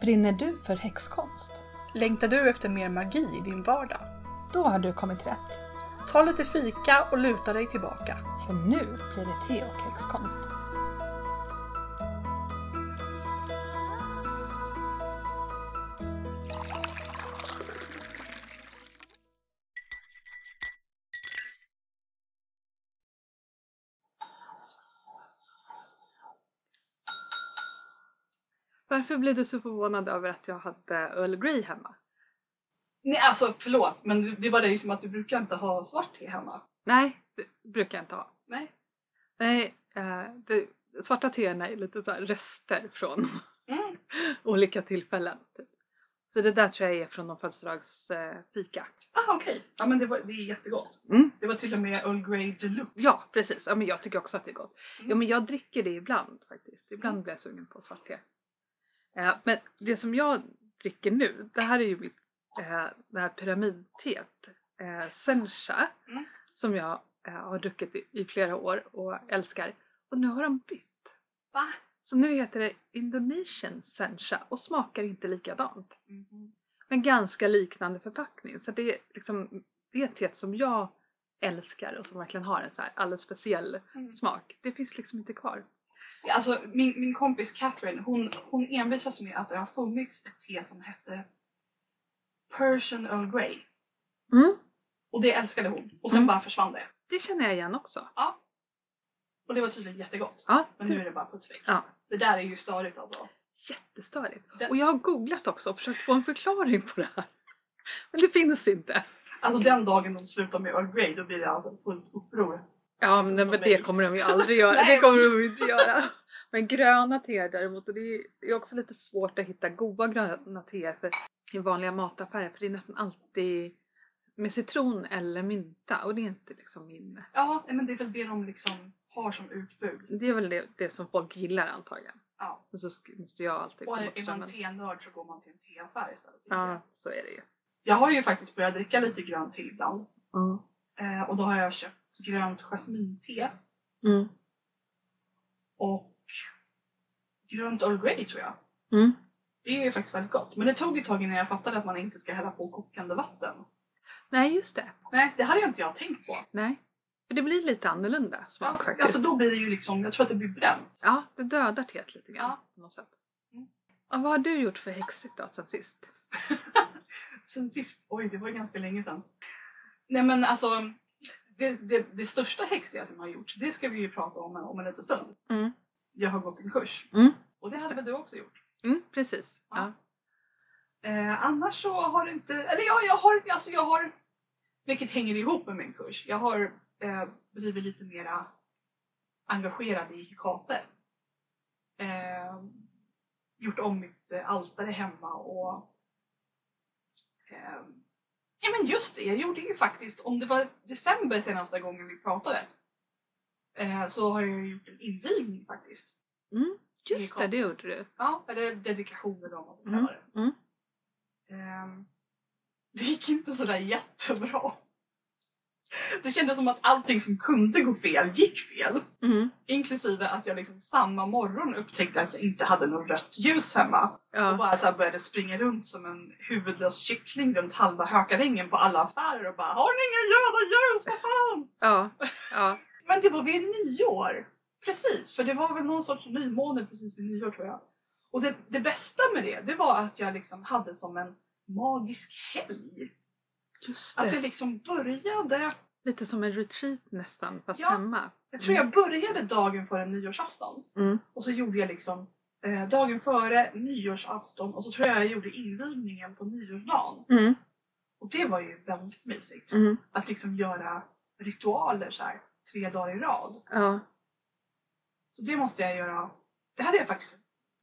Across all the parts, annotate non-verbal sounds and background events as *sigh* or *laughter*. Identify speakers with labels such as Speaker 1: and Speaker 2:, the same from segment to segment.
Speaker 1: Brinner du för häxkonst?
Speaker 2: Längtar du efter mer magi i din vardag?
Speaker 1: Då har du kommit rätt.
Speaker 2: Ta lite fika och luta dig tillbaka.
Speaker 1: För nu blir det te och häxkonst.
Speaker 3: Varför blev du så förvånad över att jag hade Earl Grey hemma?
Speaker 2: Nej alltså förlåt men det- var det liksom att du brukar inte ha svart te hemma.
Speaker 3: Nej, det brukar jag inte ha.
Speaker 2: Nej.
Speaker 3: Nej, eh, det, svarta teerna är lite så rester från
Speaker 2: Mm. *laughs*
Speaker 3: olika tillfällen. Typ. Så det där tror jag är från någon födelsedagsfika.
Speaker 2: Ah okej. Ja men det, var, det är jättegott.
Speaker 3: Mm.
Speaker 2: Det var till och med Earl Grey Deluxe.
Speaker 3: Ja, precis. Ja, men jag tycker också att det är gott.
Speaker 2: Mm.
Speaker 3: Ja, men jag dricker det ibland faktiskt. Ibland
Speaker 2: Mm.
Speaker 3: blir jag sugen på svart te. Eh, men det som jag dricker nu, det här är ju mitt eh, det här pyramidteet, eh, Sencha,
Speaker 2: Mm.
Speaker 3: som jag eh, har druckit i, i flera år och älskar. Och nu har de bytt.
Speaker 2: Va?
Speaker 3: Så nu heter det Indonesian Sencha och smakar inte likadant.
Speaker 2: Mhm.
Speaker 3: Men ganska liknande förpackning. Så det är liksom det teet som jag älskar och som verkligen har en så här alldeles speciell
Speaker 2: Mm.
Speaker 3: smak. Det finns liksom inte kvar.
Speaker 2: Alltså min, min kompis Catherine hon, hon envisas med att det har funnits ett te som hette Persian Earl Grey.
Speaker 3: Mm.
Speaker 2: Och det älskade hon. Och sen
Speaker 3: Mm.
Speaker 2: bara försvann det.
Speaker 3: Det känner jag igen också.
Speaker 2: Och det var tydligen jättegott.
Speaker 3: Ja,
Speaker 2: Men nu är det bara putsväck.
Speaker 3: Ja.
Speaker 2: Det där är ju störigt alltså.
Speaker 3: jättestörigt.
Speaker 2: Den-
Speaker 3: Och jag har googlat också och försökt få en förklaring på det här. Men det finns inte.
Speaker 2: Alltså den dagen de slutar med Earl Grey då blir det alltså fullt uppror.
Speaker 3: Ja men, men det kommer de ju aldrig *laughs* göra. Det kommer de inte göra. Men gröna teer däremot, och det är också lite svårt att hitta goda gröna teer för i vanliga mataffärer för det är nästan alltid med citron eller mynta och det är inte liksom min...
Speaker 2: Ja, men det är väl det de liksom har som utbud.
Speaker 3: Det är väl det, det som folk gillar antagligen.
Speaker 2: Ja.
Speaker 3: Och så måste jag alltid
Speaker 2: Och är man tenörd så går man till en teaffär istället.
Speaker 3: Ja, så är det ju.
Speaker 2: Jag har ju faktiskt börjat dricka lite grönt te ibland.
Speaker 3: Mm.
Speaker 2: Eh, och då har jag köpt grönt jasminte
Speaker 3: Mm.
Speaker 2: och grönt Earl Grey tror jag.
Speaker 3: Mm.
Speaker 2: Det är ju faktiskt väldigt gott. Men det tog ett tag innan jag fattade att man inte ska hälla på kokande vatten.
Speaker 3: Nej just det.
Speaker 2: Nej, det hade jag inte jag tänkt på.
Speaker 3: Nej. För det blir lite annorlunda smak
Speaker 2: Ja,
Speaker 3: faktiskt.
Speaker 2: alltså då blir det ju liksom, jag tror att det blir bränt.
Speaker 3: Ja, det dödar teet lite grann.
Speaker 2: Ja.
Speaker 3: På något sätt.
Speaker 2: Mm.
Speaker 3: Ja, vad har du gjort för häxigt då sen sist? *laughs*
Speaker 2: sen sist, oj det var ganska länge sedan. Nej men alltså, det, det, det största häxiga som har gjort, det ska vi ju prata om om en liten stund.
Speaker 3: Mm.
Speaker 2: Jag har gått en kurs.
Speaker 3: Mm.
Speaker 2: Och det hade väl du också gjort?
Speaker 3: Mm, precis.
Speaker 2: Ja.
Speaker 3: Ja.
Speaker 2: Eh, annars så har det inte, eller ja, jag har, alltså jag har, vilket hänger ihop med min kurs, jag har eh, blivit lite mera engagerad i Hekate. Eh, gjort om mitt eh, altare hemma och eh, Ja men just det, jag gjorde ju faktiskt, om det var december senaste gången vi pratade, eh, så har jag gjort en invigning faktiskt.
Speaker 3: Mm, just det, det gjorde du.
Speaker 2: Ja, eller dedikation eller vad man
Speaker 3: Mm,
Speaker 2: kallar det.
Speaker 3: mm.
Speaker 2: Ehm, det gick inte sådär jättebra. Det kändes som att allting som kunde gå fel gick fel.
Speaker 3: Mm.
Speaker 2: Inklusive att jag liksom samma morgon upptäckte att jag inte hade något rött ljus hemma. Och
Speaker 3: Ja.
Speaker 2: bara så började springa runt som en huvudlös kyckling runt halva Hökarängen på alla affärer och bara Har ni inga röda ljus? Vad fan?
Speaker 3: Ja. Ja. *laughs*
Speaker 2: Men det var vid nyår. Precis, för det var väl någon sorts nymåne precis vid nyår tror jag. Och det, det bästa med det, det var att jag liksom hade som en magisk helg.
Speaker 3: Just det.
Speaker 2: Alltså jag liksom började,
Speaker 3: Lite som en retreat nästan, fast
Speaker 2: Ja.
Speaker 3: hemma.
Speaker 2: jag tror jag började dagen före nyårsafton.
Speaker 3: Mm.
Speaker 2: Och så gjorde jag liksom eh, dagen före nyårsafton och så tror jag jag gjorde invigningen på nyårsdagen.
Speaker 3: Mm.
Speaker 2: Och det var ju väldigt mysigt.
Speaker 3: Mm.
Speaker 2: Att liksom göra ritualer så här tre dagar i rad.
Speaker 3: Ja.
Speaker 2: Så det måste jag göra. Det hade jag faktiskt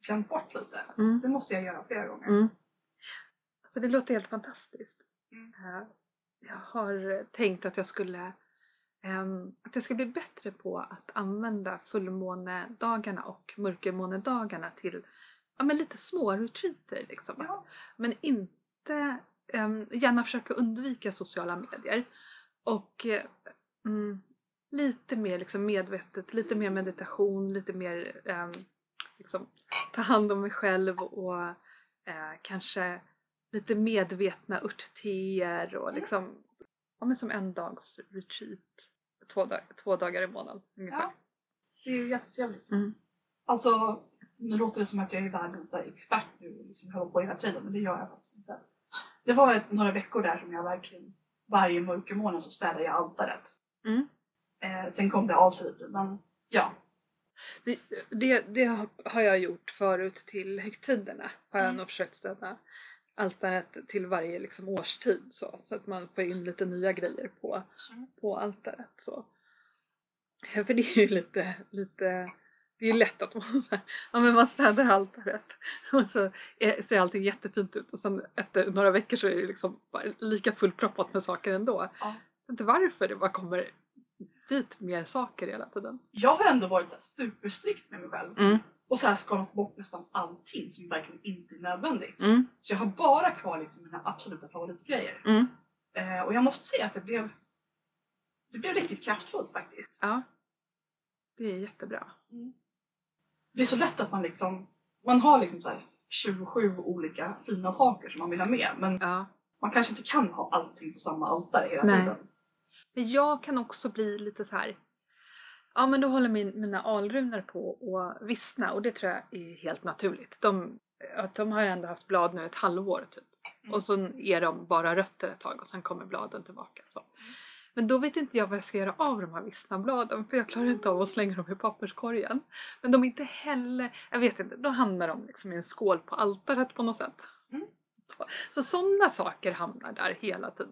Speaker 2: glömt bort lite.
Speaker 3: Mm.
Speaker 2: Det måste jag göra flera gånger.
Speaker 3: Mm. Alltså det låter helt fantastiskt.
Speaker 2: Mm.
Speaker 3: Eh, Jag har tänkt att jag skulle ehm, att jag ska bli bättre på att använda fullmånedagarna och mörkermånedagarna till ja, men lite små retreater. Liksom.
Speaker 2: Ja.
Speaker 3: Men inte um, gärna försöka undvika sociala medier. Och eh, mm, lite mer liksom medvetet, lite mer meditation, lite mer ehm, liksom, ta hand om mig själv och eh, kanske lite medvetna örtteer och
Speaker 2: Mm.
Speaker 3: liksom ja, men som en dags retreat. Två, dag, två dagar i månaden ungefär.
Speaker 2: Ja. Det är ju jättetrevligt.
Speaker 3: Mm.
Speaker 2: Alltså, nu låter det som att jag är världens här expert nu och liksom håller på hela tiden, men det gör jag faktiskt inte. Det var ett, några veckor där som jag verkligen, varje mörkermånad så städade jag altaret.
Speaker 3: Mm.
Speaker 2: Eh, sen kom det av sig lite, men ja.
Speaker 3: Det, det har jag gjort förut till högtiderna. Har jag
Speaker 2: Mm.
Speaker 3: nog försökt städa altaret till varje liksom årstid så, så att man får in lite nya grejer på,
Speaker 2: Mm.
Speaker 3: på altaret. Så. För det är ju lite, lite det är ju lätt att man, så här, ja, men man städar altaret *laughs* och så är, ser allting jättefint ut och sen efter några veckor så är det liksom lika fullproppat med saker ändå.
Speaker 2: Ja.
Speaker 3: Inte varför det bara kommer dit mer saker hela tiden.
Speaker 2: Jag har ändå varit så superstrikt med mig själv
Speaker 3: Mm.
Speaker 2: Och så här skalat bort nästan allting som verkligen inte är nödvändigt.
Speaker 3: Mm.
Speaker 2: Så jag har bara kvar liksom mina absoluta favoritgrejer.
Speaker 3: Mm.
Speaker 2: Eh, och jag måste säga att det blev, det blev riktigt kraftfullt faktiskt.
Speaker 3: Ja. Det är jättebra.
Speaker 2: Det är så lätt att man liksom, man har liksom så här 27 olika fina saker som man vill ha med men
Speaker 3: Ja.
Speaker 2: man kanske inte kan ha allting på samma altare hela
Speaker 3: Nej.
Speaker 2: tiden.
Speaker 3: Men jag kan också bli lite så här. Ja men då håller min, mina alrunor på att vissna och det tror jag är helt naturligt. De, att de har ändå haft blad nu ett halvår typ.
Speaker 2: Mm.
Speaker 3: Och så är de bara rötter ett tag och sen kommer bladen tillbaka. Så. Men då vet inte jag vad jag ska göra av de här vissna bladen för jag klarar inte av att slänga dem i papperskorgen. Men de är inte heller, jag vet inte, då hamnar de liksom i en skål på altaret på något sätt.
Speaker 2: Mm.
Speaker 3: Så, så sådana saker hamnar där hela tiden.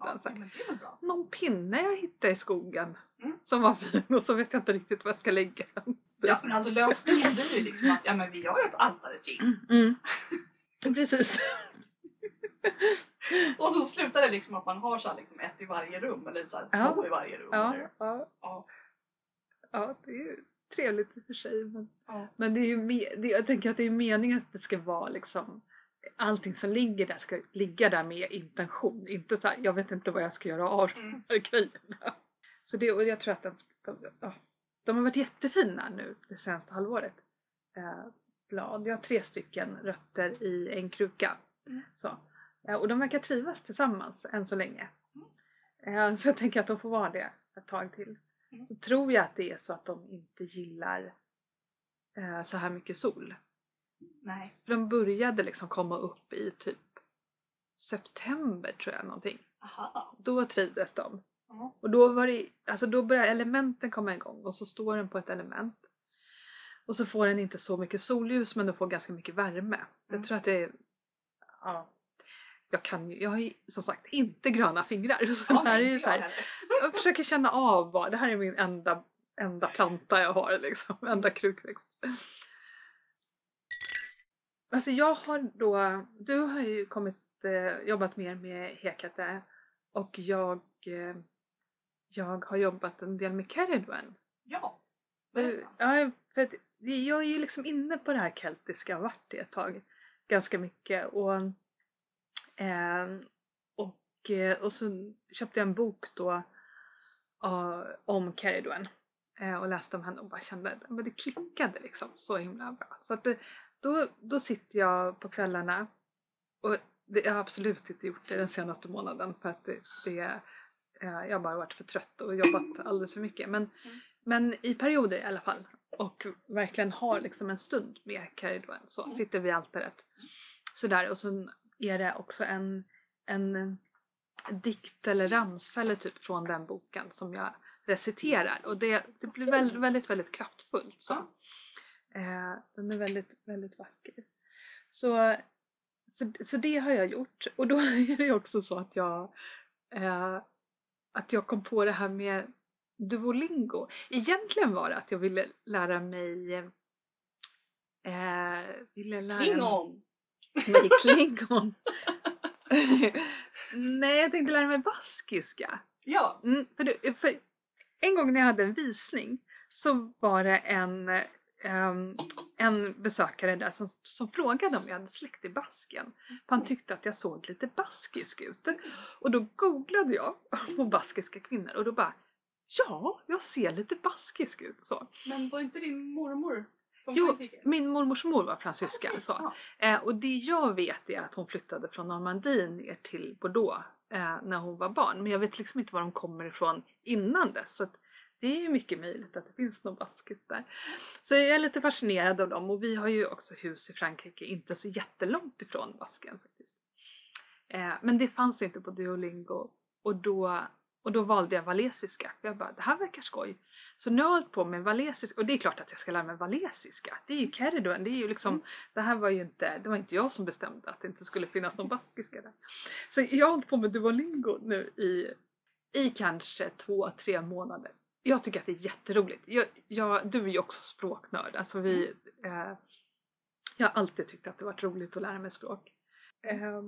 Speaker 2: Ja,
Speaker 3: någon pinne jag hittade i skogen
Speaker 2: Mm.
Speaker 3: som var fin och så vet jag inte riktigt var jag ska lägga den.
Speaker 2: Ja men alltså lösningen blir ju liksom att ja men vi gör ett altare till.
Speaker 3: Mm. Precis. *laughs*
Speaker 2: Och så slutar det liksom att man har så här liksom ett i varje rum eller så här
Speaker 3: Ja.
Speaker 2: två i varje rum.
Speaker 3: Ja,
Speaker 2: Eller,
Speaker 3: ja,
Speaker 2: ja.
Speaker 3: ja, det är ju trevligt i och för sig. Men,
Speaker 2: Ja.
Speaker 3: men det är ju det, jag tänker att det är meningen att det ska vara liksom allting som ligger där ska ligga där med intention. Inte så här, jag vet inte vad jag ska göra av
Speaker 2: Mm.
Speaker 3: de här grejerna. Så det, och jag tror att den, de, ja, de har varit jättefina nu det senaste halvåret. Eh, blad. Jag har tre stycken rötter i en kruka.
Speaker 2: Mm.
Speaker 3: Så. Eh, och de verkar trivas tillsammans än så länge. Eh, *laughs* så jag tänker att de får vara det ett tag till.
Speaker 2: Mm.
Speaker 3: Så tror jag att det är så att de inte gillar eh, så här mycket sol.
Speaker 2: Nej.
Speaker 3: För de började liksom komma upp i typ september tror jag någonting.
Speaker 2: Aha.
Speaker 3: Då trivdes de.
Speaker 2: Ja.
Speaker 3: Och då var det, alltså då börjar elementen komma igång och så står den på ett element. Och så får den inte så mycket solljus men den får ganska mycket värme. Jag
Speaker 2: Mm.
Speaker 3: tror att det är, ja. Jag kan ju, jag har ju som sagt inte gröna fingrar. *laughs* Så
Speaker 2: Ja,
Speaker 3: här är ju så
Speaker 2: jag
Speaker 3: här, jag försöker känna av bara, det här är min enda, enda planta jag har liksom, enda krukväxt. Alltså jag har då, du har ju kommit, eh, jobbat mer med Hekate och jag, eh, jag har jobbat en del med Caridwen.
Speaker 2: Ja.
Speaker 3: Du- Ja, för jag är ju liksom inne på det här keltiska och varit det ett tag ganska mycket och eh, och, eh, och så köpte jag en bok då eh, om Caridwen eh, och läste om henne och bara kände att men det klickade liksom så himla bra. Så att det, då, då sitter jag på kvällarna och det, jag har absolut inte gjort det den senaste månaden för att det, det eh, jag har bara varit för trött och jobbat *clears throat* alldeles för mycket. Men, men i perioder i alla fall och verkligen har liksom en stund med Caridwen så
Speaker 2: Mm.
Speaker 3: sitter vi altaret sådär och sen är det också en, en dikt eller ramsa eller typ från den boken som jag reciterar och det, det blir väldigt, väldigt, väldigt kraftfullt. Så. Eh, den är väldigt, väldigt vacker. Så, så, så det har jag gjort och då *laughs* är det också så att jag eh, att jag kom på det här med Duolingo. Egentligen var det att jag ville lära mig eh, ville lära
Speaker 2: Klingon! *laughs*
Speaker 3: mig klingon. *laughs* Nej, jag tänkte lära mig baskiska.
Speaker 2: Ja.
Speaker 3: Mm, för, det, för en gång när jag hade en visning så var det en, ehm, en besökare där som, som frågade om jag hade släkt i Basken. För han tyckte att jag såg lite baskisk ut. Och då googlade jag på baskiska kvinnor och då bara Ja, jag ser lite baskisk ut så.
Speaker 2: Men var inte din mormor?
Speaker 3: Jo? Min mormors mor var fransyska.
Speaker 2: Okej,
Speaker 3: Så.
Speaker 2: ja.
Speaker 3: Eh, och det jag vet är att hon flyttade från Normandie ner till Bordeaux eh, när hon var barn. Men jag vet liksom inte var de kommer ifrån innan dess. Så att det är ju mycket möjligt att det finns något baskigt där. Så jag är lite fascinerad av dem och vi har ju också hus i Frankrike inte så jättelångt ifrån basken faktiskt. Eh, men det fanns inte på Duolingo och då, och då valde jag valesiska. Jag bara, det här verkar skoj. Så nu har jag hållit på med valesiska och det är klart att jag ska lära mig valesiska. Det är ju Keriduen, det är ju liksom, det här var ju inte, det var inte jag som bestämde att det inte skulle finnas någon baskiska där. Så jag har hållit på med Duolingo nu i, i kanske två, tre månader. Jag tycker att det är jätteroligt. Jag, jag, du är ju också språknörd. Alltså vi, eh, jag har alltid tyckt att det varit roligt att lära mig språk. Eh,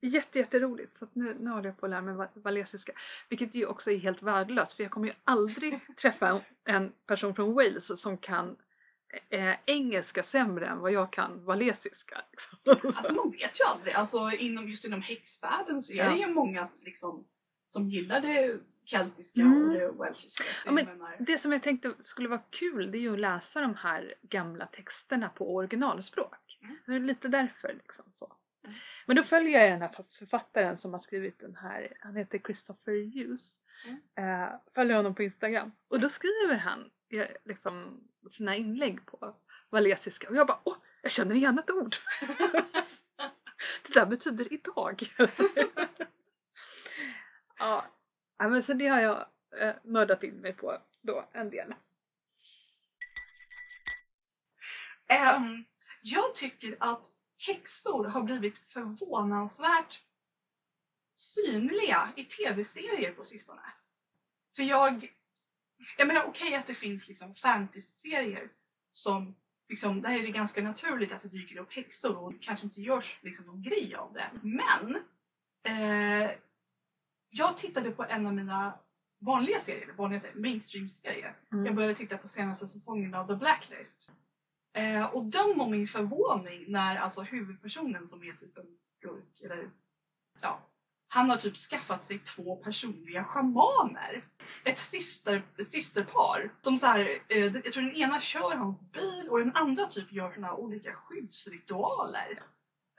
Speaker 3: jätte, jätteroligt. Så nu, nu håller jag på att lära mig walesiska. Vilket ju också är helt värdelöst för jag kommer ju aldrig *laughs* träffa en, en person från Wales som kan eh, engelska sämre än vad jag kan walesiska. Liksom.
Speaker 2: Alltså man vet ju aldrig. Alltså inom, just inom häxvärlden så är
Speaker 3: Ja.
Speaker 2: det ju många liksom, som gillar det keltiska
Speaker 3: Mm.
Speaker 2: och det walesiska. Så
Speaker 3: Ja, men Det som jag tänkte skulle vara kul det är ju att läsa de här gamla texterna på originalspråk.
Speaker 2: Mm.
Speaker 3: Det är lite därför liksom så.
Speaker 2: Mm.
Speaker 3: Men då följer jag den här författaren som har skrivit den här, han heter Christopher Hughes.
Speaker 2: Mm.
Speaker 3: Eh, följer honom på Instagram och då skriver han liksom sina inlägg på valesiska och jag bara åh, jag känner igen ett ord. *laughs* det där betyder idag. *laughs* ja, ja, men så det har jag eh, nördat in mig på då en del.
Speaker 2: Um, jag tycker att häxor har blivit förvånansvärt synliga i tv-serier på sistone. För jag, jag menar okej att det finns liksom fantasy-serier som liksom, där är det ganska naturligt att det dyker upp häxor och det kanske inte görs liksom någon grej av det. Men eh, jag tittade på en av mina vanliga serier, vanliga serier, mainstream-serier. Jag började titta på senaste säsongen av The Blacklist. Eh, och döm om min förvåning när alltså huvudpersonen som är typ en skurk eller ja, han har typ skaffat sig två personliga schamaner. Ett syster, systerpar som så här, eh, jag tror den ena kör hans bil och den andra typ gör såna olika skyddsritualer.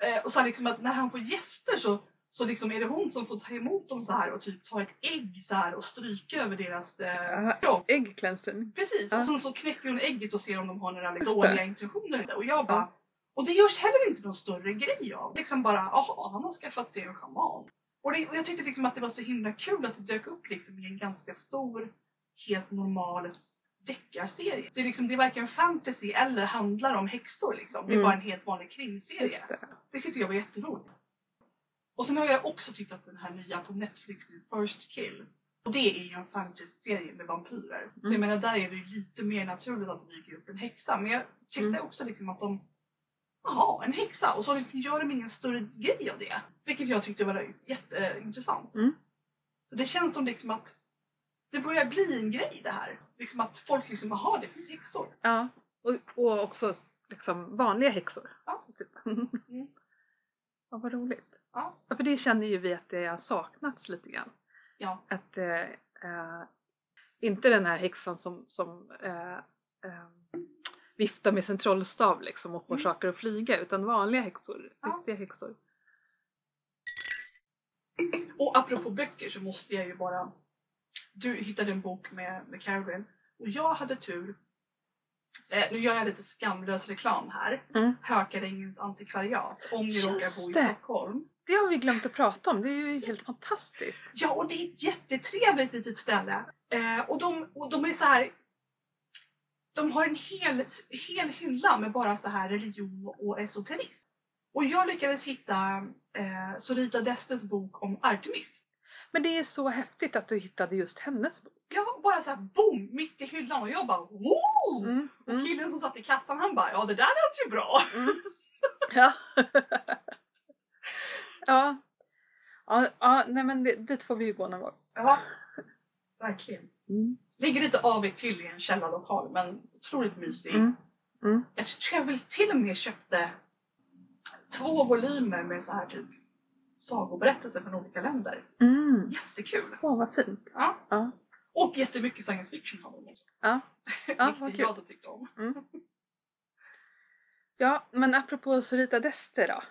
Speaker 2: Eh, och så liksom att när han får gäster så så liksom är det hon som får ta emot dem så här och typ ta ett ägg så här och stryka över deras eh, kropp.
Speaker 3: Äggklänsen.
Speaker 2: Precis, och sen så knäcker hon ägget och ser om de har några
Speaker 3: Just
Speaker 2: dåliga
Speaker 3: det.
Speaker 2: intentioner. Och jag bara, och det görs heller inte någon större grej av. Liksom bara, aha, han har skaffat sig en schaman. Och, det, och jag tyckte liksom att det var så himla kul att det dök upp liksom i en ganska stor, helt normal deckarserie. Det är, liksom, det är varken fantasy eller handlar om häxor liksom. Det är
Speaker 3: Mm.
Speaker 2: bara en helt vanlig krimserie.
Speaker 3: Det.
Speaker 2: Det tyckte jag var jätteroligt. Och sen har jag också tittat på den här nya på Netflix nu, First Kill. Och det är ju en fantasy-serie med vampyrer. Så jag
Speaker 3: Mm.
Speaker 2: menar där är det ju lite mer naturligt att det dyker upp en häxa. Men jag tyckte
Speaker 3: Mm.
Speaker 2: också liksom att de Jaha, en häxa! Och så liksom gör de ingen större grej av det. Vilket jag tyckte var jätteintressant.
Speaker 3: Mm.
Speaker 2: Så det känns som liksom att det börjar bli en grej det här. Liksom att folk liksom, jaha det finns häxor.
Speaker 3: Ja, och, och också liksom vanliga häxor.
Speaker 2: Ja.
Speaker 3: Typ. *laughs*
Speaker 2: Mm.
Speaker 3: Ja, vad roligt.
Speaker 2: Ja.
Speaker 3: Ja, för det känner ju vi att det har saknats lite grann.
Speaker 2: Ja.
Speaker 3: Att eh, eh, inte den här häxan som, som eh, eh, viftar med sin trollstav liksom och får
Speaker 2: Mm.
Speaker 3: saker att flyga utan vanliga häxor,
Speaker 2: Ja.
Speaker 3: riktiga häxor.
Speaker 2: Och apropå böcker så måste jag ju bara... Du hittade en bok med, med Carolyn och jag hade tur. Eh, nu gör jag lite skamlös reklam här.
Speaker 3: Mm.
Speaker 2: Hökarängens antikvariat. Om ni
Speaker 3: Just
Speaker 2: råkar bo i
Speaker 3: det.
Speaker 2: Stockholm.
Speaker 3: Det har vi glömt att prata om, det är ju helt fantastiskt.
Speaker 2: Ja, och det är ett jättetrevligt litet ställe. Eh, och, de, och de är så här... De har en hel, hel hylla med bara så här religion och esoterism. Och jag lyckades hitta eh, Sorita Destes bok om Artemis.
Speaker 3: Men det är så häftigt att du hittade just hennes bok.
Speaker 2: Ja, bara så här boom, mitt i hyllan och jag bara wow!
Speaker 3: Mm,
Speaker 2: Och
Speaker 3: mm,
Speaker 2: killen som satt i kassan han bara ja det där lät ju bra.
Speaker 3: mm. *laughs* Ja. *laughs* ja. Ja, ja, nej men det, dit får vi ju gå någon gång.
Speaker 2: Ja, verkligen.
Speaker 3: Mm.
Speaker 2: Ligger lite avigt till i en källarlokal men otroligt mysig.
Speaker 3: Mm. Mm.
Speaker 2: Jag tror jag väl till och med köpte två volymer med så här typ sagoberättelser från olika länder.
Speaker 3: Mm.
Speaker 2: Jättekul!
Speaker 3: Åh, vad fint.
Speaker 2: Ja.
Speaker 3: Ja.
Speaker 2: Och jättemycket science fiction har de också.
Speaker 3: Ja. *laughs* Ja, vad
Speaker 2: Vilket
Speaker 3: kul.
Speaker 2: jag hade tyckt om.
Speaker 3: Mm. Ja, men apropå Sorita Deste då.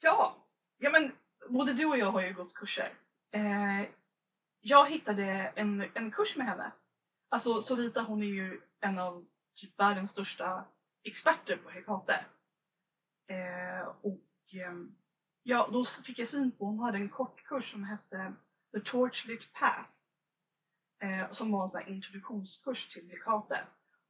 Speaker 2: Ja, ja men både du och jag har ju gått kurser. Eh, jag hittade en, en kurs med henne. Alltså Solita hon är ju en av typ världens största experter på Hekate. Eh, och eh, ja, då fick jag syn på, hon hade en kortkurs som hette The Torchlit Path. Eh, som var en sån här introduktionskurs till Hekate.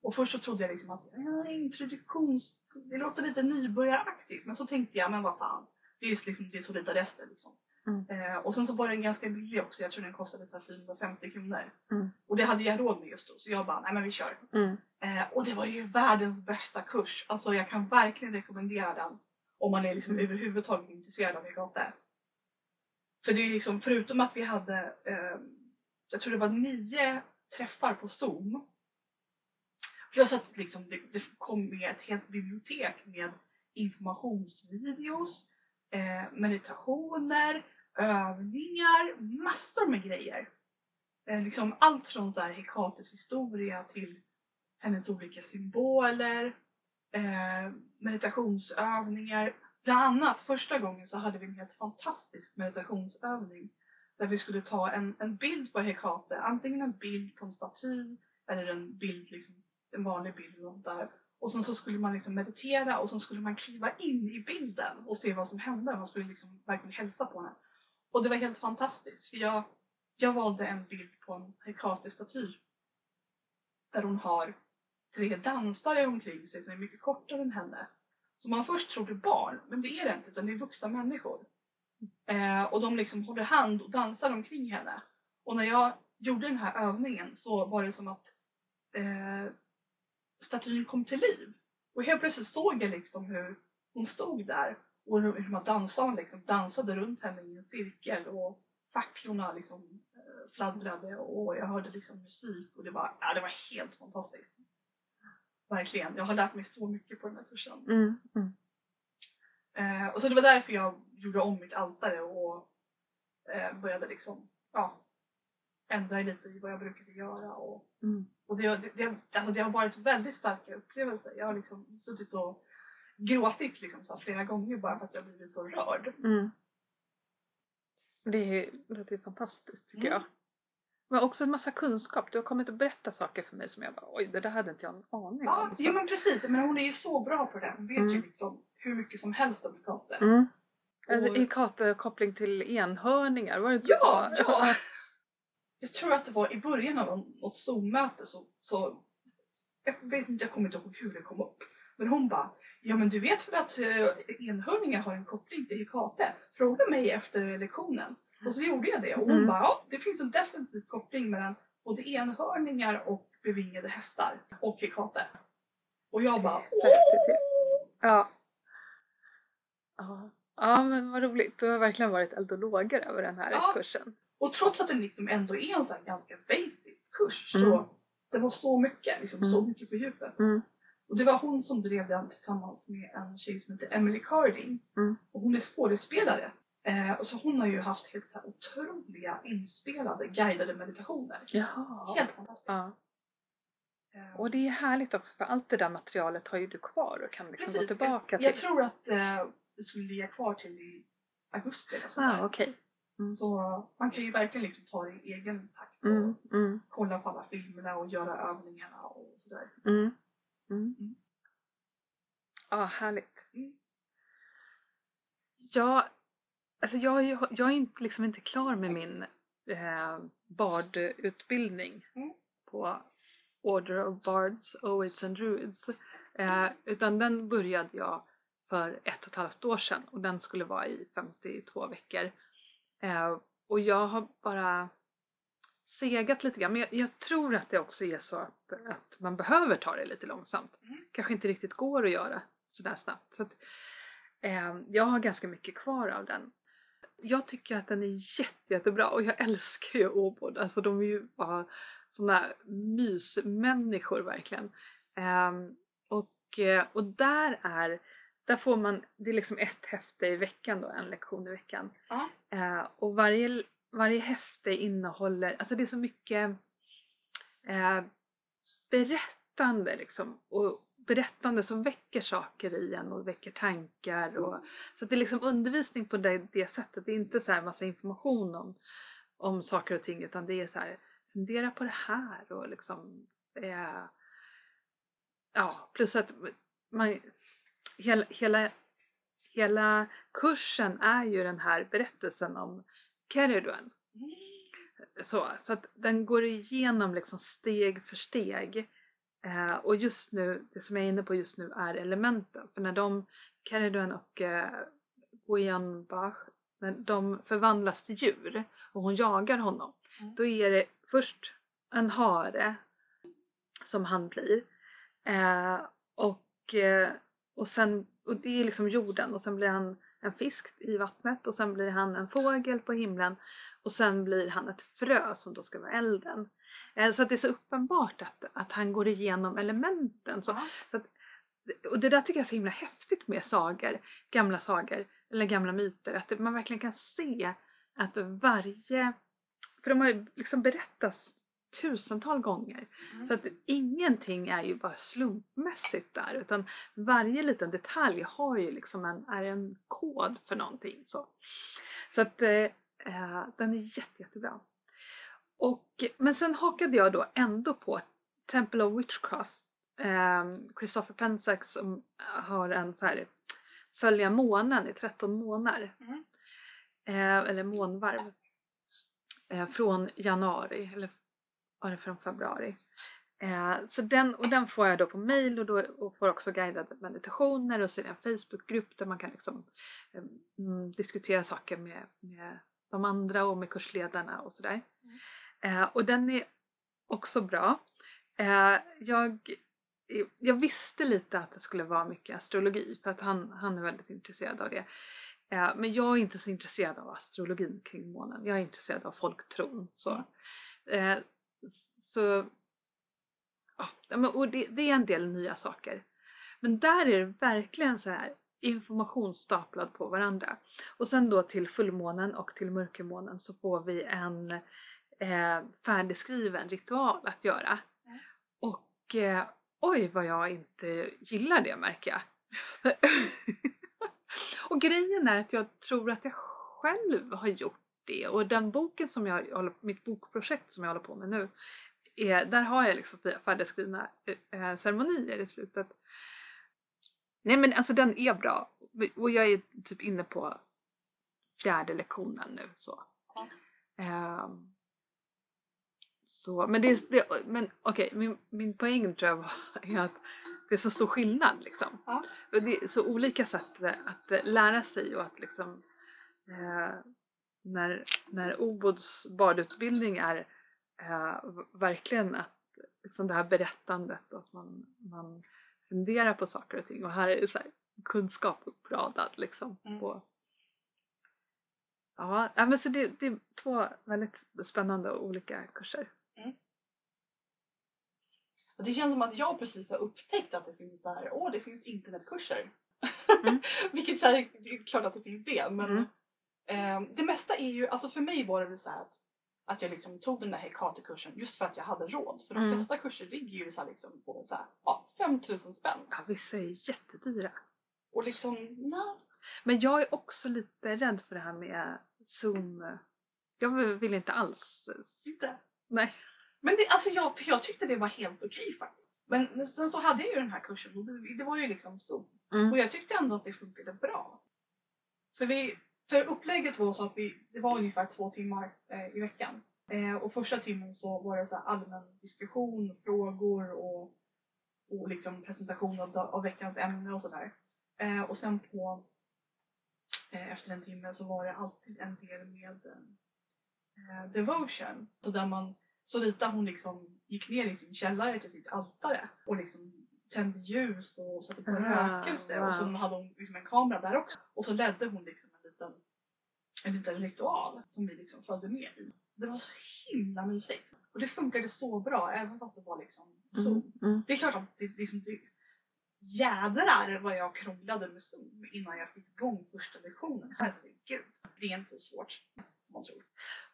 Speaker 2: Och först så trodde jag liksom att ja, introduktions... Det låter lite nybörjaraktigt men så tänkte jag men vad fan. Det är liksom det är så lite rester liksom.
Speaker 3: Mm.
Speaker 2: Eh, och sen så var den ganska billig också. Jag tror den kostade så här 450 kronor.
Speaker 3: Mm.
Speaker 2: Och det hade jag råd med just då. Så jag bara, nej men vi kör.
Speaker 3: Mm.
Speaker 2: Eh, och det var ju världens bästa kurs. Alltså jag kan verkligen rekommendera den. Om man är liksom
Speaker 3: Mm.
Speaker 2: överhuvudtaget intresserad av Hekate. För det är liksom, förutom att vi hade, eh, jag tror det var nio träffar på Zoom. Plus att liksom det, det kom med ett helt bibliotek med informationsvideos, eh, meditationer, övningar, massor med grejer. Eh, liksom allt från så här Hekates historia till hennes olika symboler, eh, meditationsövningar. Bland annat första gången så hade vi en helt fantastisk meditationsövning där vi skulle ta en, en bild på Hekate, antingen en bild på en staty eller en bild, liksom, en vanlig bild där. Och sen så skulle man liksom meditera och sen skulle man kliva in i bilden och se vad som hände. Man skulle liksom verkligen hälsa på henne. Och det var helt fantastiskt för jag, jag valde en bild på en Hekate-staty. Där hon har tre dansare omkring sig som är mycket kortare än henne. Som man först tror är barn, men det är det inte utan det är vuxna människor. Eh, och de liksom håller hand och dansar omkring henne. Och när jag gjorde den här övningen så var det som att eh, statyn kom till liv. Och helt plötsligt såg jag liksom hur hon stod där och hur man dansarna liksom dansade runt henne i en cirkel och facklorna liksom eh, fladdrade och jag hörde liksom musik och det var, ja, det var helt fantastiskt. Verkligen. Jag har lärt mig så mycket på den här kursen.
Speaker 3: Mm. Mm.
Speaker 2: Eh, och så det var därför jag gjorde om mitt altare och eh, började liksom, ja, ändra lite i vad jag brukade göra. Och,
Speaker 3: Mm.
Speaker 2: och det, det, det, alltså det har varit väldigt starka upplevelser. Jag har liksom suttit och gråtit liksom så flera gånger bara för att jag blivit så rörd.
Speaker 3: Mm. Det är, fantastiskt tycker
Speaker 2: Mm.
Speaker 3: jag. Men också en massa kunskap. Du har kommit och berättat saker för mig som jag bara oj det där hade inte jag en aning
Speaker 2: Ja,
Speaker 3: om.
Speaker 2: jo men precis. Men hon är ju så bra på det. Hon vet ju
Speaker 3: Mm.
Speaker 2: liksom hur mycket som helst om Hekate.
Speaker 3: Mm.
Speaker 2: Och-
Speaker 3: I Kate-koppling till enhörningar, var det inte
Speaker 2: Ja,
Speaker 3: så?
Speaker 2: ja. Jag tror att det var i början av något Zoom-möte så, så jag vet inte, jag kommer inte ihåg hur det kom upp. Men hon bara, ja men du vet väl att uh, enhörningar har en koppling till Hekate? Fråga mig efter lektionen. Och så gjorde jag det och hon
Speaker 3: Mm.
Speaker 2: bara, ja det finns en definitiv koppling mellan både enhörningar och bevingade hästar och Hekate. Och jag bara.
Speaker 3: Ja. Ja. Ja men vad roligt. Du har verkligen varit eld och lågor över den här
Speaker 2: Ja.
Speaker 3: kursen.
Speaker 2: Och trots att den liksom ändå är en så ganska basic kurs
Speaker 3: Mm.
Speaker 2: så det var så mycket, liksom så
Speaker 3: Mm.
Speaker 2: mycket på djupet.
Speaker 3: Mm.
Speaker 2: Och det var hon som drev den tillsammans med en tjej som heter Emily Carding.
Speaker 3: Mm.
Speaker 2: Och hon är skådespelare. Eh, och så hon har ju haft helt så här otroliga inspelade guidade meditationer.
Speaker 3: Jaha.
Speaker 2: Helt fantastiskt.
Speaker 3: Ja.
Speaker 2: Eh,
Speaker 3: Och det är härligt också för allt det där materialet har ju du kvar och kan liksom gå
Speaker 2: precis.
Speaker 3: tillbaka
Speaker 2: jag,
Speaker 3: till.
Speaker 2: jag tror att eh, det skulle ligga kvar till i augusti eller sånt
Speaker 3: Ah,
Speaker 2: där.
Speaker 3: Mm.
Speaker 2: Så man kan ju verkligen liksom ta det i egen takt och
Speaker 3: Mm, mm,
Speaker 2: kolla på alla filmerna och göra övningarna och sådär.
Speaker 3: mm, mm.
Speaker 2: Mm.
Speaker 3: Ja, härligt.
Speaker 2: Mm.
Speaker 3: Jag, alltså jag, jag är inte, liksom inte klar med min eh, bardutbildning
Speaker 2: Mm.
Speaker 3: på Order of Bards, Oids and Druids. Eh, utan den började jag för ett och ett halvt år sedan och den skulle vara i 52 veckor. Eh, och jag har bara segat lite grann men jag, jag tror att det också är så att, att man behöver ta det lite långsamt.
Speaker 2: Mm.
Speaker 3: Kanske inte riktigt går att göra sådär snabbt. Så att, eh, jag har ganska mycket kvar av den. Jag tycker att den är jätte, jättebra och jag *laughs* älskar ju Åbord. Alltså de är ju bara sådana mysmänniskor verkligen. Ehm, och, eh, och där är, där får man, det är liksom ett häfte i veckan då, en lektion i veckan.
Speaker 2: Ja.
Speaker 3: Eh, och varje, varje häfte innehåller, alltså det är så mycket eh, berättande liksom. Och berättande som väcker saker i en och väcker tankar. Och, så att det är liksom undervisning på det, det sättet. Det är inte så här massa information om, om saker och ting utan det är så här fundera på det här och liksom eh, ja plus att man hela, hela, hela kursen är ju den här berättelsen om Keriduen. Så, så att den går igenom liksom steg för steg. Eh, och just nu, det som jag är inne på just nu är elementen. För när de, Keriduen och eh, Guyanbach, när de förvandlas till djur och hon jagar honom.
Speaker 2: Mm.
Speaker 3: Då är det först en hare som han blir. Eh, och, eh, och sen, och det är liksom jorden och sen blir han en fisk i vattnet och sen blir han en fågel på himlen och sen blir han ett frö som då ska vara elden. Eh, så att det är så uppenbart att, att han går igenom elementen. Så,
Speaker 2: Ja.
Speaker 3: så att, och det där tycker jag är så himla häftigt med sagor, gamla sagor eller gamla myter, att det- man verkligen kan se att varje, för de har liksom berättats tusental gånger,
Speaker 2: Mm.
Speaker 3: så att ingenting är ju bara slumpmässigt där utan varje liten detalj har ju liksom en, är en kod för någonting. Så, så att eh, eh, den är jätte, jättebra. Och, men sen hakade jag då ändå på Temple of Witchcraft. Eh, Christopher Pensack som har en så här följa månen i 13 månader.
Speaker 2: Mm.
Speaker 3: Eh, eller månvarv. Eh, från januari eller var det från februari. Eh, så den, och den får jag då på mail och, då, och får också guidade meditationer och så är det en Facebookgrupp där man kan liksom, eh, mm, diskutera saker med, med de andra och med kursledarna och sådär. Eh, och den är också bra. Eh, jag, jag visste lite att det skulle vara mycket astrologi för att han, han är väldigt intresserad av det. Eh, men jag är inte så intresserad av astrologin kring månen. Jag är intresserad av folktron. Så, eh, så ja, och det, det är en del nya saker. Men där är det verkligen så här information staplad på varandra. Och sen då till fullmånen och till mörkermånen så får vi en eh, färdigskriven ritual att göra.
Speaker 2: Mm.
Speaker 3: Och eh, oj vad jag inte gillar det märker jag. *laughs* och grejen är att jag tror att jag själv har gjort det och den boken som jag håller, mitt bokprojekt som jag håller på med nu är, där har jag liksom färdigskrivna eh, ceremonier i slutet. Nej men alltså den är bra och jag är typ inne på fjärde lektionen nu så.
Speaker 2: Ja.
Speaker 3: Ehm, så men det är, det, men okej min, min poäng tror jag var, är att det är så stor skillnad liksom. Och Det är så olika sätt att eh, lära sig och att liksom eh, när, när Obods badutbildning är eh, verkligen att liksom det här berättandet och att man, man funderar på saker och ting och här är så här, kunskap uppradad liksom
Speaker 2: Mm.
Speaker 3: på Ja, men så det, det är två väldigt spännande och olika kurser.
Speaker 2: Och Det känns som att jag precis har upptäckt att det finns så här, åh det finns internetkurser.
Speaker 3: Mm. *laughs*
Speaker 2: Vilket så här, det är klart att det finns det men
Speaker 3: Mm.
Speaker 2: Eh, det mesta är ju, alltså för mig var det väl så här att, att jag liksom tog den där Hekate-kursen just för att jag hade råd. För de
Speaker 3: Mm.
Speaker 2: flesta kurser ligger ju så liksom på så här, ja, 5000 spänn.
Speaker 3: Ja, vissa är jättedyra.
Speaker 2: Och liksom, nej.
Speaker 3: Men jag är också lite rädd för det här med Zoom. Jag vill inte alls.
Speaker 2: Inte.
Speaker 3: Nej.
Speaker 2: Men det, alltså jag, jag tyckte det var helt okej faktiskt. Men sen så hade jag ju den här kursen och det, det var ju liksom så.
Speaker 3: Mm.
Speaker 2: Och jag tyckte ändå att det funkade bra. För, vi, för upplägget var så att vi, det var ungefär två timmar eh, i veckan. Eh, och första timmen så var det så allmän diskussion, frågor och, och liksom presentation av, av veckans ämne och sådär. Eh, och sen på eh, efter en timme så var det alltid en del med eh, devotion. Så där man, så Rita hon liksom gick ner i sin källare till sitt altare och liksom tände ljus och satte på
Speaker 3: Ah,
Speaker 2: rökelse och så
Speaker 3: wow.
Speaker 2: hade hon liksom en kamera där också. Och så ledde hon liksom en liten, en liten ritual som vi liksom följde med i. Det var så himla mysigt. Och det funkade så bra även fast det var liksom så.
Speaker 3: Mm. Mm.
Speaker 2: Det är klart att det, liksom, det jädrar vad jag krånglade med Zoom innan jag fick igång första lektionen. Herregud. Det är inte så svårt som man tror.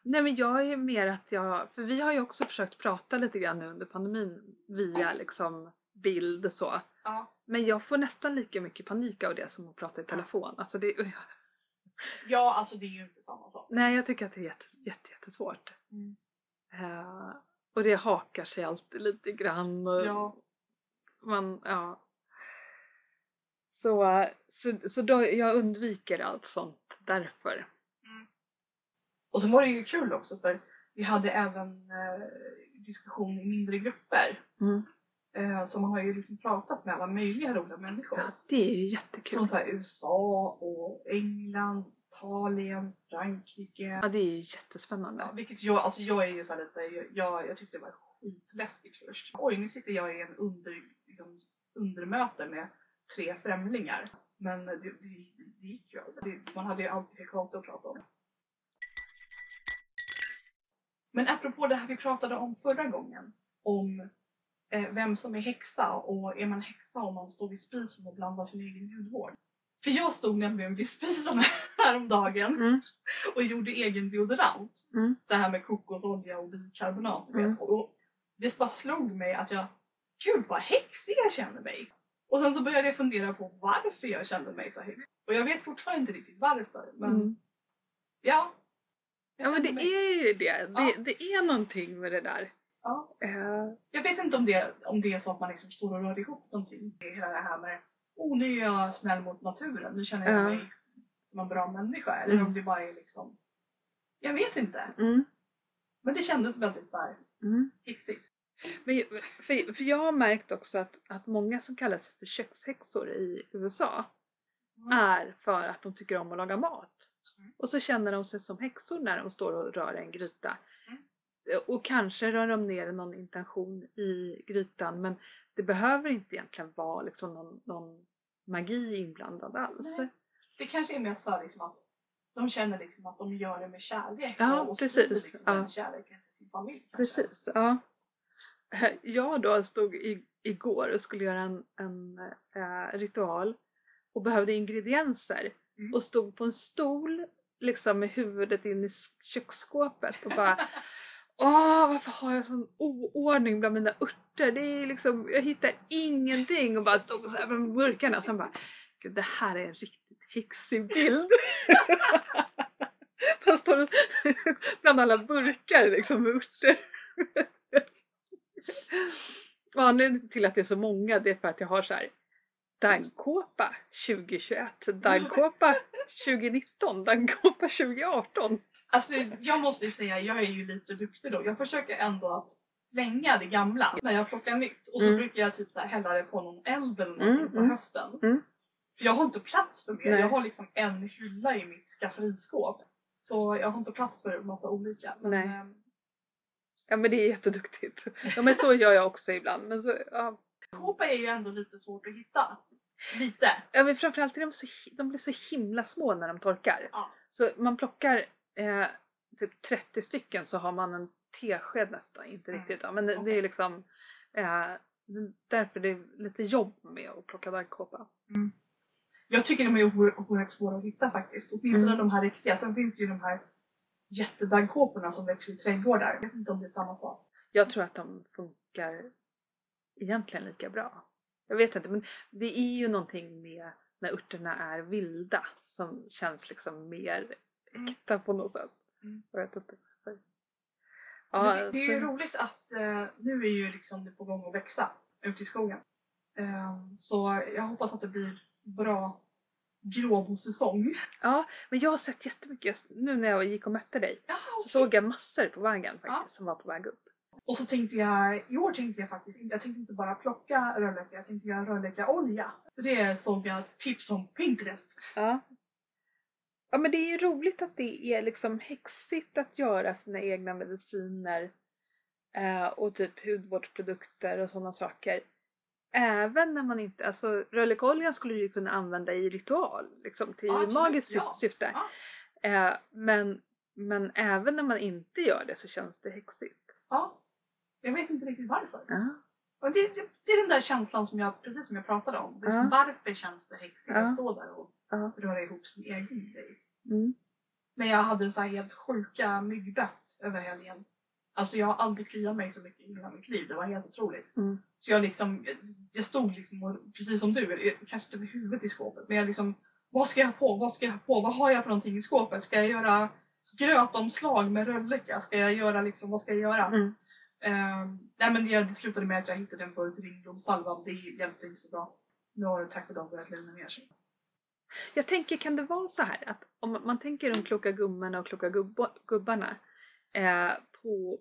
Speaker 3: Nej men jag är mer att jag, för vi har ju också försökt prata lite grann nu under pandemin via liksom bild så.
Speaker 2: Ja.
Speaker 3: Men jag får nästan lika mycket panik av det som att prata i telefon. Alltså det,
Speaker 2: ja, alltså det är ju inte samma sak.
Speaker 3: nej, jag tycker att det är jätte, jätte, jättesvårt.
Speaker 2: Mm.
Speaker 3: Eh, och det hakar sig alltid lite grann. Och
Speaker 2: Ja.
Speaker 3: Man, ja. Så, så, så då, jag undviker allt sånt därför.
Speaker 2: Och så var det ju kul också för vi hade även eh, diskussion i mindre grupper.
Speaker 3: Mm.
Speaker 2: Eh, så man har ju liksom pratat med alla möjliga roliga människor.
Speaker 3: Ja, det är ju jättekul.
Speaker 2: Från så USA och England, Italien, Frankrike.
Speaker 3: Ja, det är ju jättespännande.
Speaker 2: Ja, vilket jag, alltså jag är ju så lite, jag, jag tyckte det var skitläskigt först. Oj, nu sitter jag i en under, liksom, undermöte med tre främlingar. Men det, det, det gick ju alltså. Det, man hade ju alltid Hekate att prata om. Men apropå det här vi pratade om förra gången. Om vem som är häxa och är man häxa om man står vid spisen och blandar sin egen hudvård. För jag stod nämligen vid spisen häromdagen
Speaker 3: Mm.
Speaker 2: och gjorde egen deodorant.
Speaker 3: Mm.
Speaker 2: Så här med kokosolja och bikarbonat.
Speaker 3: Mm.
Speaker 2: Och det bara slog mig att jag, gud vad häxig jag känner mig. Och sen så började jag fundera på varför jag kände mig så häxig. Och jag vet fortfarande inte riktigt varför. Men
Speaker 3: Mm.
Speaker 2: ja.
Speaker 3: Ja men det
Speaker 2: mig-
Speaker 3: är ju det. Det,
Speaker 2: Ja.
Speaker 3: det är någonting med det där.
Speaker 2: Ja.
Speaker 3: Eh,
Speaker 2: Jag vet inte om det, om det är så att man liksom står och rör ihop någonting. Hela det här med, oh nu är jag snäll mot naturen, nu känner jag
Speaker 3: Ja.
Speaker 2: mig som en bra människa. Eller
Speaker 3: Mm.
Speaker 2: om det bara är liksom, jag vet inte.
Speaker 3: mm,
Speaker 2: Men det kändes väldigt så här
Speaker 3: mm. Men, för, för jag har märkt också att, att många som kallar sig för kökshäxor i USA är för att de tycker om att laga mat.
Speaker 2: Mm.
Speaker 3: Och så känner de sig som häxor när de står och rör en gryta. Och kanske rör de ner någon intention i grytan men det behöver inte egentligen vara liksom någon, någon magi inblandad alls.
Speaker 2: Nej. Det kanske är mer så liksom att de känner liksom att de gör det med kärlek.
Speaker 3: Ja,
Speaker 2: och
Speaker 3: precis.
Speaker 2: Liksom
Speaker 3: Ja.
Speaker 2: den kärleken till sin familj. kanske.
Speaker 3: Precis, ja. Jag då stod i, igår och skulle göra en, en eh, ritual och behövde ingredienser
Speaker 2: Mm.
Speaker 3: och stod på en stol liksom med huvudet in i köksskåpet och bara *laughs* Åh, varför har jag sån oordning bland mina örter? Det är liksom, jag hittar ingenting och bara stod så här med burkarna och sen bara Gud, det här är en riktigt häxig bild. *laughs* Man står *laughs* bland alla burkar liksom med örter. Och anledningen till att det är så många det är för att jag har så här daggkåpa 2021, daggkåpa 2019, daggkåpa 2018.
Speaker 2: Alltså jag måste ju säga, jag är ju lite duktig då. Jag försöker ändå att slänga det gamla när jag plockar nytt. Och så
Speaker 3: Mm.
Speaker 2: brukar jag typ så här hälla det på någon eld eller någonting
Speaker 3: Mm,
Speaker 2: på
Speaker 3: mm.
Speaker 2: hösten.
Speaker 3: Mm.
Speaker 2: Jag har inte plats för mer.
Speaker 3: Nej.
Speaker 2: Jag har liksom en hylla i mitt skafferiskåp. Så jag har inte plats för massa olika. Men,
Speaker 3: Nej.
Speaker 2: ehm,
Speaker 3: Ja men det är jätteduktigt. Ja men så gör jag också ibland. Men så, ja.
Speaker 2: kåpa är ju ändå lite svårt att hitta. Lite.
Speaker 3: Ja men framförallt är de så, de blir så himla små när de torkar.
Speaker 2: Ja.
Speaker 3: Så man plockar eh, typ 30 stycken så har man en tesked nästan, inte
Speaker 2: Mm.
Speaker 3: riktigt. Ja, men det, det är liksom eh, därför det är lite jobb med att plocka daggkåpa.
Speaker 2: Jag tycker de är oer- oerhört svåra att hitta faktiskt. Åtminstone
Speaker 3: Mm.
Speaker 2: de här riktiga. Sen finns det ju de här jättedaggkåporna som växer i trädgårdar. Jag vet inte om det är samma sak.
Speaker 3: Jag tror att de funkar egentligen lika bra. Jag vet inte men det är ju någonting med när örterna är vilda som känns liksom mer
Speaker 2: Mm.
Speaker 3: Äkta på något sätt.
Speaker 2: Mm.
Speaker 3: Jag vet inte.
Speaker 2: Men det, det är ju
Speaker 3: så-
Speaker 2: roligt att eh, nu är ju liksom det på gång att växa ute i skogen. Ehm, så jag hoppas att det blir bra gråbosäsong.
Speaker 3: Ja, men jag har sett jättemycket. Just Nu när jag gick och mötte dig
Speaker 2: Ja,
Speaker 3: så såg jag massor på vägen faktiskt
Speaker 2: Ja.
Speaker 3: som var på väg upp.
Speaker 2: Och så tänkte jag, i år tänkte jag faktiskt jag tänkte inte bara plocka rödlökar, jag tänkte göra rödlökarolja. För det såg jag tips om Pinterest.
Speaker 3: Ja. Ja men det är ju roligt att det är liksom häxigt att göra sina egna mediciner eh, och typ hudvårdsprodukter och sådana saker. Även när man inte, alltså rödlökoljan skulle du ju kunna använda i ritual liksom till
Speaker 2: Ja,
Speaker 3: magiskt syf-
Speaker 2: ja.
Speaker 3: syfte.
Speaker 2: Ja.
Speaker 3: Eh, men, men även när man inte gör det så känns det häxigt.
Speaker 2: Ja, jag vet inte riktigt varför.
Speaker 3: Ja.
Speaker 2: Och det, det, det är den där känslan som jag, precis som jag pratade om. Det är som
Speaker 3: Ja.
Speaker 2: Varför känns det häxigt
Speaker 3: Ja.
Speaker 2: att stå där och
Speaker 3: Ja.
Speaker 2: röra ihop sin egen grej?
Speaker 3: Mm.
Speaker 2: När jag hade så här helt sjuka myggbett över helgen. Alltså jag har aldrig kliat mig så mycket i hela mitt liv. Det var helt otroligt.
Speaker 3: Mm.
Speaker 2: Så jag liksom, jag stod liksom och, precis som du, kanske inte med huvudet i skåpet, men jag liksom, vad ska jag ha på? Vad ska jag ha på? Vad har jag för någonting i skåpet? Ska jag göra grötomslag med rölleka? Ska jag göra liksom, vad ska jag göra?
Speaker 3: Mm.
Speaker 2: Ehm, nej men det, det slutade med att jag hittade en burk ringblomssalva. Det hjälpte inte så bra. Nu har tack och lov börjat lugna ner sig.
Speaker 3: Jag tänker, kan det vara så här att om man tänker de kloka gummorna och kloka gubbarna eh, på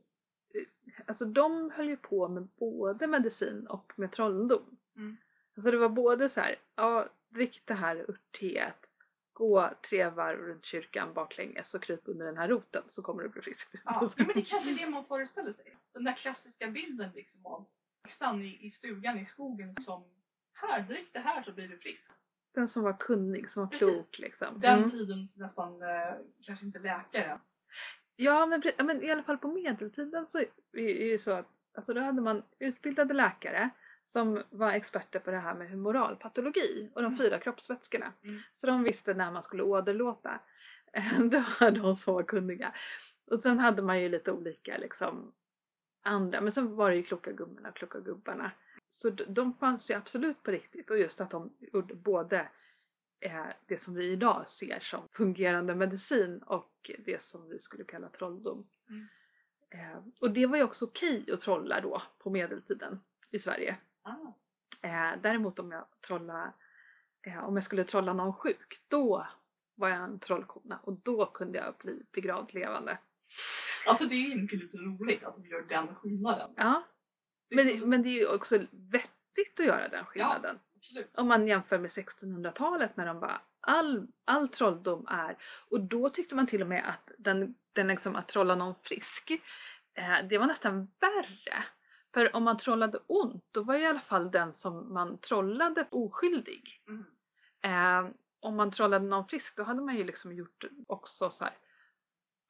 Speaker 3: eh, Alltså de höll ju på med både medicin och med trolldom.
Speaker 2: Mm.
Speaker 3: Alltså det var både så här, ja drick det här örtteet, gå tre varv runt kyrkan baklänges och kryp under den här roten så kommer du bli frisk. *laughs*
Speaker 2: Ja, men det kanske är det man föreställer sig. Den där klassiska bilden liksom av häxan i, i stugan i skogen som här, drick det här så blir du frisk.
Speaker 3: Den som var kunnig, som var
Speaker 2: Precis.
Speaker 3: klok liksom.
Speaker 2: Den
Speaker 3: Mm.
Speaker 2: tidens nästan, eh, kanske inte läkare.
Speaker 3: Ja men, men i alla fall på medeltiden så är är ju så att alltså då hade man utbildade läkare som var experter på det här med humoralpatologi och de
Speaker 2: Mm.
Speaker 3: fyra kroppsvätskorna.
Speaker 2: Mm.
Speaker 3: Så de visste när man skulle åderlåta. *laughs* Det var de som var kunniga. Och sen hade man ju lite olika liksom andra, men sen var det ju kloka gummorna och kloka gubbarna. Så de fanns ju absolut på riktigt och just att de gjorde både eh, det som vi idag ser som fungerande medicin och det som vi skulle kalla trolldom.
Speaker 2: Mm.
Speaker 3: Eh, och det var ju också okej att trolla då på medeltiden i Sverige.
Speaker 2: Ah.
Speaker 3: Eh, däremot om jag trolla, eh, om jag skulle trolla någon sjuk, då var jag en trollkona och då kunde jag bli begravd levande.
Speaker 2: Alltså det är ju egentligen lite roligt att de gör den skillnaden.
Speaker 3: Ja,
Speaker 2: Det
Speaker 3: men,
Speaker 2: så-
Speaker 3: men det är ju också vettigt att göra den skillnaden.
Speaker 2: absolut.
Speaker 3: Om man jämför med 1600-talet när de bara all, all trolldom är och då tyckte man till och med att den, den liksom att trolla någon frisk eh, det var nästan värre. För om man trollade ont då var i alla fall den som man trollade oskyldig.
Speaker 2: Mm.
Speaker 3: Eh, om man trollade någon frisk då hade man ju liksom gjort också så här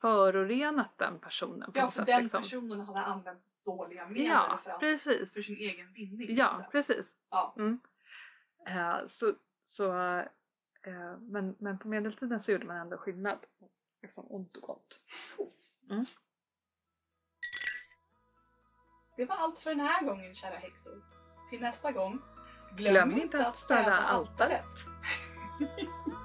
Speaker 3: förorenat den personen på
Speaker 2: Ja, för
Speaker 3: sätt.
Speaker 2: den
Speaker 3: liksom.
Speaker 2: personen hade använt dåliga medel
Speaker 3: Ja,
Speaker 2: för, att,
Speaker 3: precis.
Speaker 2: för sin egen vinning.
Speaker 3: Ja,
Speaker 2: sätt.
Speaker 3: precis.
Speaker 2: Ja.
Speaker 3: Mm. Eh, så, så, eh, men, men på medeltiden så gjorde man ändå skillnad liksom ont och gott.
Speaker 2: Det var allt för den här gången kära häxor. Till nästa gång,
Speaker 3: Glöm inte att städa
Speaker 2: altaret. *laughs*